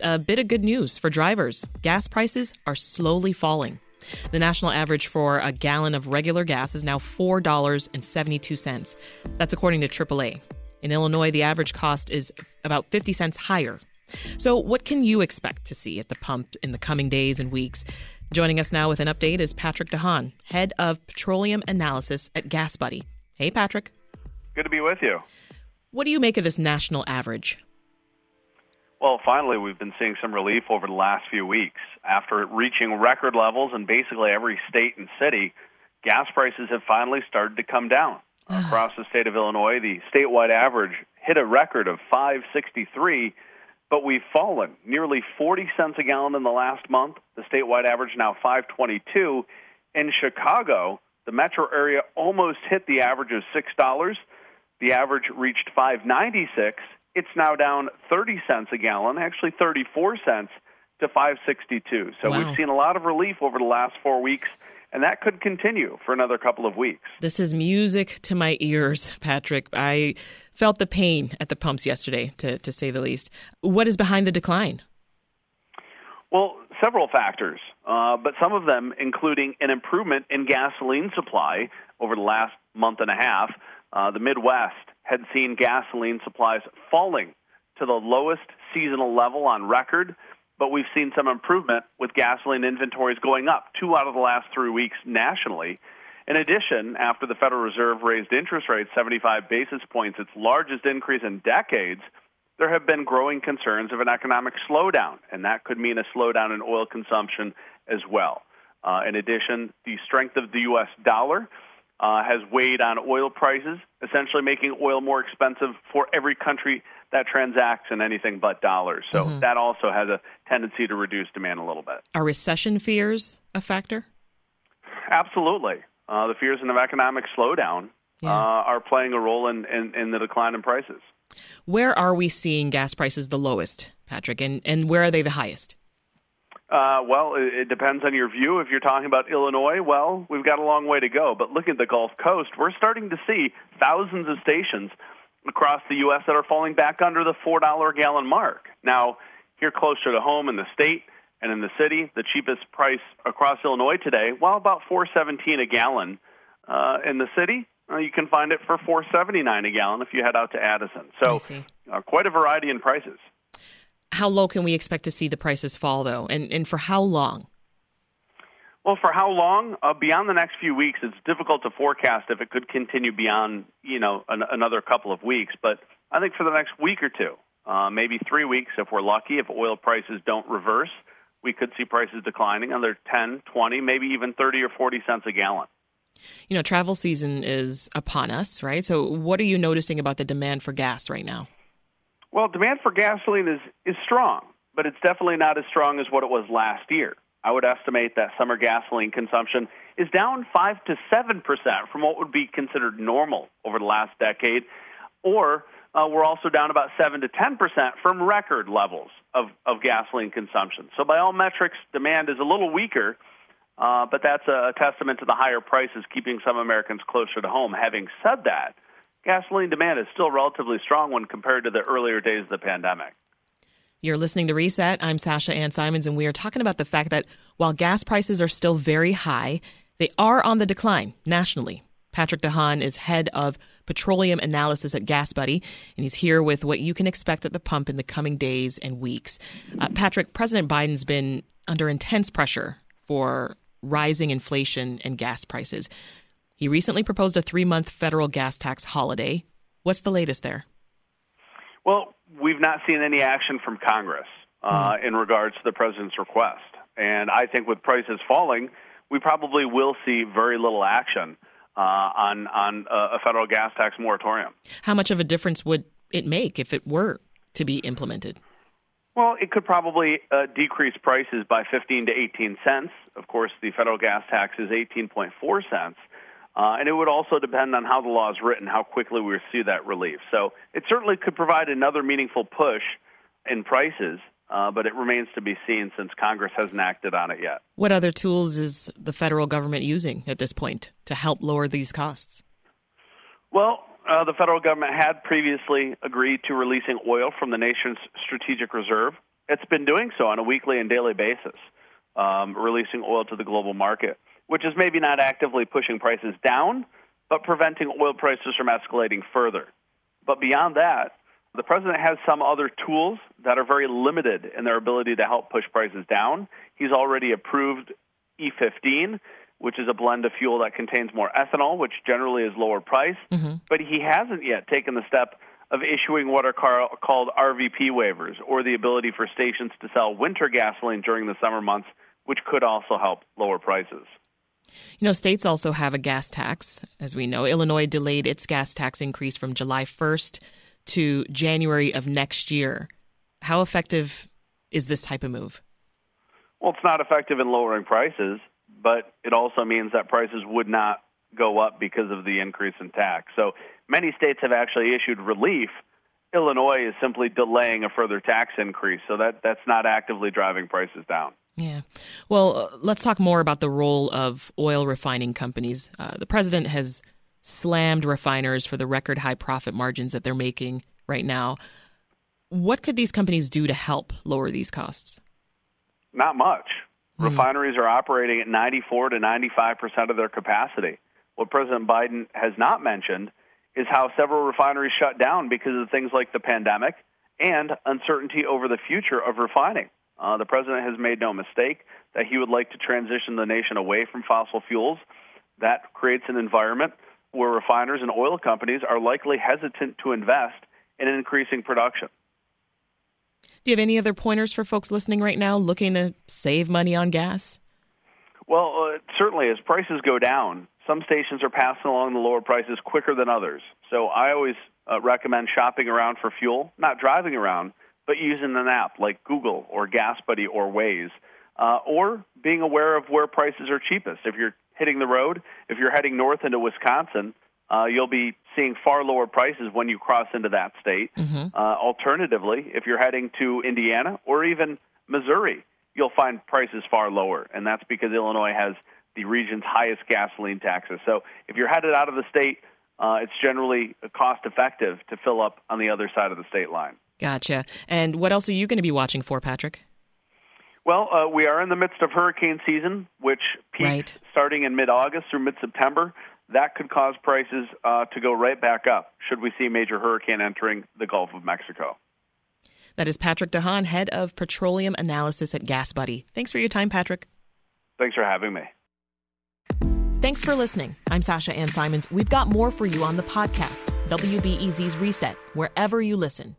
A bit of good news for drivers gas prices are slowly falling. The national average for a gallon of regular gas is now $4.72. That's according to AAA. In Illinois, the average cost is about 50 cents higher. So, what can you expect to see at the pump in the coming days and weeks? Joining us now with an update is Patrick De Haan, head of petroleum analysis at GasBuddy. Hey, Patrick. Good to be with you. What do you make of this national average? Well, finally, we've been seeing some relief over the last few weeks. After reaching record levels in basically every state and city, gas prices have finally started to come down. Across the state of Illinois, the statewide average hit a record of 563, but we've fallen nearly 40 cents a gallon in the last month. The statewide average now 522. In Chicago, the metro area almost hit the average of $6. The average reached 596 it's now down 30 cents a gallon, actually 34 cents to 562. So wow. we've seen a lot of relief over the last 4 weeks and that could continue for another couple of weeks. This is music to my ears, Patrick. I felt the pain at the pumps yesterday, to, to say the least. What is behind the decline? Well, several factors, uh, but some of them including an improvement in gasoline supply over the last month and a half. Uh, the Midwest had seen gasoline supplies falling to the lowest seasonal level on record, but we've seen some improvement with gasoline inventories going up two out of the last three weeks nationally. In addition, after the Federal Reserve raised interest rates 75 basis points, its largest increase in decades, there have been growing concerns of an economic slowdown, and that could mean a slowdown in oil consumption as well. Uh, in addition, the strength of the U.S. dollar uh, has weighed on oil prices, essentially making oil more expensive for every country that transacts in anything but dollars. So mm-hmm. that also has a tendency to reduce demand a little bit. Are recession fears a factor? Absolutely. Uh, the fears of economic slowdown yeah. uh, are playing a role in, in, in the decline in prices. Where are we seeing gas prices the lowest, Patrick, and, and where are they the highest? Uh, well, it, it depends on your view. If you're talking about Illinois, well, we've got a long way to go. But look at the Gulf Coast. We're starting to see thousands of stations across the U.S. that are falling back under the $4 a gallon mark. Now, here closer to home in the state and in the city, the cheapest price across Illinois today, well, about 417 a gallon. Uh, in the city, uh, you can find it for 479 a gallon if you head out to Addison. So, uh, quite a variety in prices. How low can we expect to see the prices fall, though, and, and for how long? Well, for how long? Uh, beyond the next few weeks, it's difficult to forecast if it could continue beyond, you know, an, another couple of weeks. But I think for the next week or two, uh, maybe three weeks, if we're lucky, if oil prices don't reverse, we could see prices declining another 10, 20, maybe even 30 or 40 cents a gallon. You know, travel season is upon us, right? So, what are you noticing about the demand for gas right now? Well, demand for gasoline is, is strong, but it's definitely not as strong as what it was last year. I would estimate that summer gasoline consumption is down 5 to 7% from what would be considered normal over the last decade, or uh, we're also down about 7 to 10% from record levels of, of gasoline consumption. So, by all metrics, demand is a little weaker, uh, but that's a, a testament to the higher prices keeping some Americans closer to home. Having said that, gasoline demand is still relatively strong when compared to the earlier days of the pandemic. You're listening to Reset. I'm Sasha-Ann Simons, and we are talking about the fact that while gas prices are still very high, they are on the decline nationally. Patrick De Haan is head of petroleum analysis at GasBuddy, and he's here with what you can expect at the pump in the coming days and weeks. Uh, Patrick, President Biden's been under intense pressure for rising inflation and gas prices. He recently proposed a three month federal gas tax holiday. What's the latest there? Well, we've not seen any action from Congress uh, mm. in regards to the president's request. And I think with prices falling, we probably will see very little action uh, on, on a federal gas tax moratorium. How much of a difference would it make if it were to be implemented? Well, it could probably uh, decrease prices by 15 to 18 cents. Of course, the federal gas tax is 18.4 cents. Uh, and it would also depend on how the law is written, how quickly we see that relief. So it certainly could provide another meaningful push in prices, uh, but it remains to be seen since Congress hasn't acted on it yet. What other tools is the federal government using at this point to help lower these costs? Well, uh, the federal government had previously agreed to releasing oil from the nation's strategic reserve. it's been doing so on a weekly and daily basis, um, releasing oil to the global market, which is maybe not actively pushing prices down, but preventing oil prices from escalating further. But beyond that, the president has some other tools that are very limited in their ability to help push prices down. He's already approved E15, which is a blend of fuel that contains more ethanol, which generally is lower price. Mm-hmm. But he hasn't yet taken the step of issuing what are car- called RVP waivers, or the ability for stations to sell winter gasoline during the summer months, which could also help lower prices. You know, states also have a gas tax. As we know, Illinois delayed its gas tax increase from July 1st to January of next year. How effective is this type of move? Well, it's not effective in lowering prices, but it also means that prices would not go up because of the increase in tax. So many states have actually issued relief. Illinois is simply delaying a further tax increase, so that, that's not actively driving prices down. Yeah. Well, uh, let's talk more about the role of oil refining companies. Uh, the president has slammed refiners for the record high profit margins that they're making right now. What could these companies do to help lower these costs? Not much. Mm. Refineries are operating at 94 to 95 percent of their capacity. What President Biden has not mentioned is how several refineries shut down because of things like the pandemic and uncertainty over the future of refining. Uh, the president has made no mistake that he would like to transition the nation away from fossil fuels. That creates an environment where refiners and oil companies are likely hesitant to invest in increasing production. Do you have any other pointers for folks listening right now looking to save money on gas? Well, uh, certainly, as prices go down, some stations are passing along the lower prices quicker than others. So I always uh, recommend shopping around for fuel, not driving around, but using an app like Google or GasBuddy or Waze, uh, or being aware of where prices are cheapest. If you're hitting the road, if you're heading north into Wisconsin, uh, you'll be seeing far lower prices when you cross into that state. Mm-hmm. Uh, alternatively, if you're heading to Indiana or even Missouri, you'll find prices far lower, and that's because Illinois has the region's highest gasoline taxes. So if you're headed out of the state, uh, it's generally cost effective to fill up on the other side of the state line. Gotcha. And what else are you going to be watching for, Patrick? Well, uh, we are in the midst of hurricane season, which peaks right. starting in mid August through mid September. That could cause prices uh, to go right back up should we see a major hurricane entering the Gulf of Mexico. That is Patrick De Haan, head of petroleum analysis at GasBuddy. Thanks for your time, Patrick. Thanks for having me. Thanks for listening. I'm Sasha-Ann Simons. We've got more for you on the podcast, WBEZ's Reset, wherever you listen.